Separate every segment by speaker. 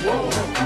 Speaker 1: Whoa.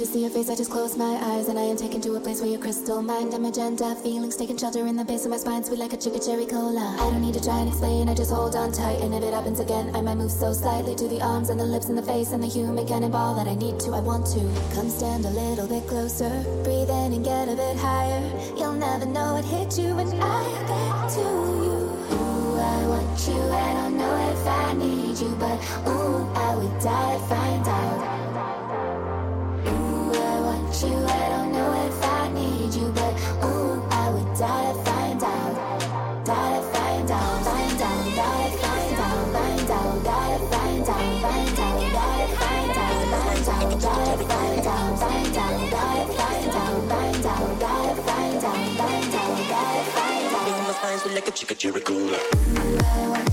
Speaker 1: to see your face, I just close my eyes And I am taken to a place where
Speaker 2: your crystal mind and magenta feelings taking shelter in the base of my spine Sweet like a chicken cherry cola. I don't need to try and explain, I just hold on tight And if it happens again, I might move so slightly To the arms and the lips and the face and the human cannonball That I need to, I want to. Come stand a little bit closer Breathe in and get a bit higher. You'll never know it hit you when I get to you. Ooh, I want you, I don't know if I need you But ooh, chica
Speaker 3: Jericho.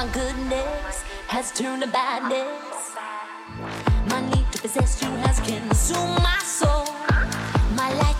Speaker 3: my
Speaker 2: goodness has turned to badness. My need to possess you has consumed my soul. My life.